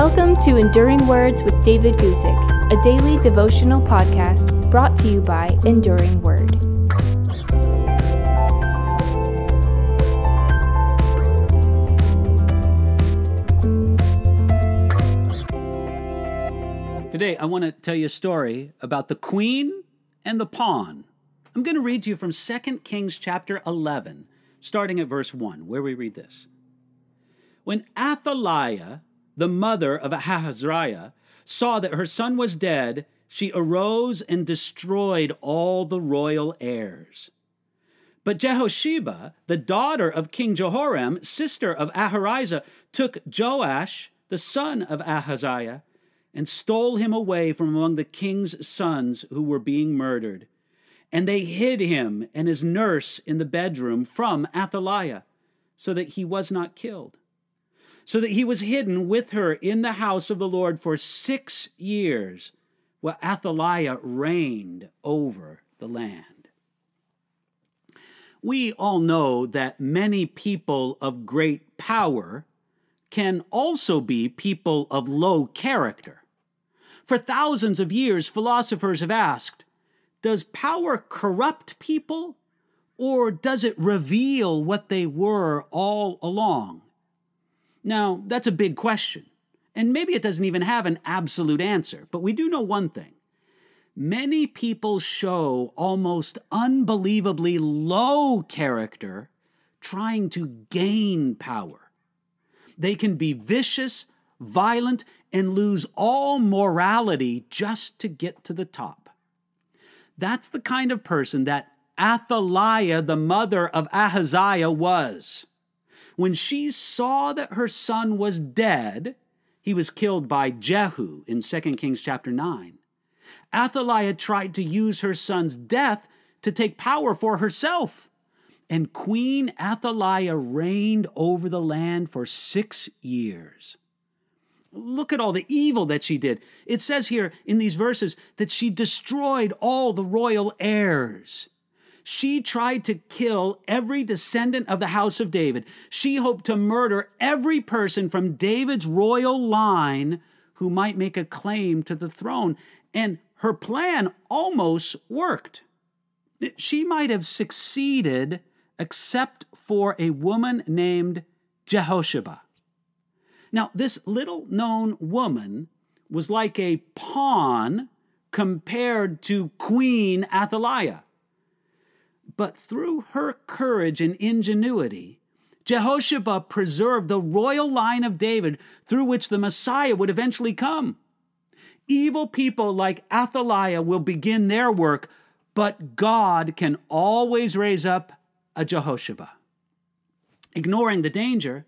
Welcome to Enduring Words with David Guzik, a daily devotional podcast brought to you by Enduring Word. Today, I want to tell you a story about the queen and the pawn. I'm going to read to you from 2 Kings chapter 11, starting at verse 1, where we read this. When Athaliah, the mother of Ahaziah, saw that her son was dead, she arose and destroyed all the royal heirs. But Jehosheba, the daughter of King Jehoram, sister of Ahaziah, took Joash, the son of Ahaziah, and stole him away from among the king's sons who were being murdered. And they hid him and his nurse in the bedroom from Athaliah, so that he was not killed. So that he was hidden with her in the house of the Lord for six years, while Athaliah reigned over the land. We all know that many people of great power can also be people of low character. For thousands of years, philosophers have asked Does power corrupt people, or does it reveal what they were all along? Now, that's a big question, and maybe it doesn't even have an absolute answer, but we do know one thing. Many people show almost unbelievably low character trying to gain power. They can be vicious, violent, and lose all morality just to get to the top. That's the kind of person that Athaliah, the mother of Ahaziah, was. When she saw that her son was dead, he was killed by Jehu in 2 Kings chapter 9. Athaliah tried to use her son's death to take power for herself. And Queen Athaliah reigned over the land for six years. Look at all the evil that she did. It says here in these verses that she destroyed all the royal heirs. She tried to kill every descendant of the house of David. She hoped to murder every person from David's royal line who might make a claim to the throne. And her plan almost worked. She might have succeeded except for a woman named Jehosheba. Now, this little known woman was like a pawn compared to Queen Athaliah. But through her courage and ingenuity, Jehosheba preserved the royal line of David through which the Messiah would eventually come. Evil people like Athaliah will begin their work, but God can always raise up a Jehosheba. Ignoring the danger,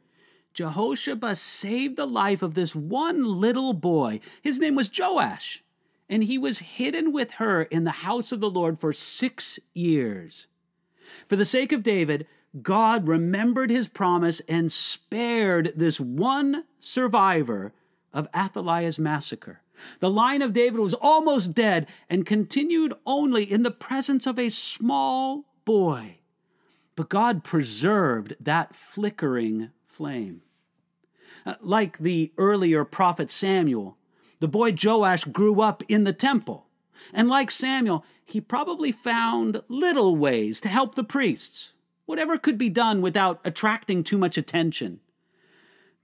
Jehosheba saved the life of this one little boy. His name was Joash, and he was hidden with her in the house of the Lord for six years. For the sake of David, God remembered his promise and spared this one survivor of Athaliah's massacre. The line of David was almost dead and continued only in the presence of a small boy. But God preserved that flickering flame. Uh, like the earlier prophet Samuel, the boy Joash grew up in the temple. And like Samuel, he probably found little ways to help the priests, whatever could be done without attracting too much attention.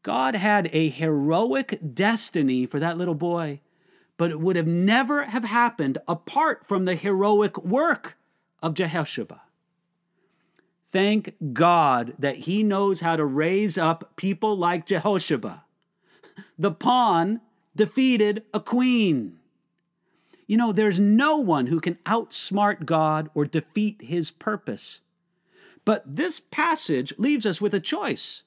God had a heroic destiny for that little boy, but it would have never have happened apart from the heroic work of Jehosheba. Thank God that he knows how to raise up people like Jehosheba. The pawn defeated a queen. You know, there's no one who can outsmart God or defeat his purpose. But this passage leaves us with a choice.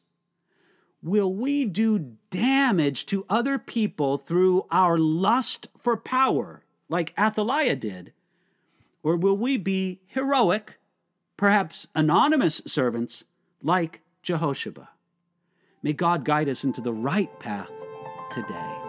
Will we do damage to other people through our lust for power, like Athaliah did? Or will we be heroic perhaps anonymous servants like Jehosheba. May God guide us into the right path today.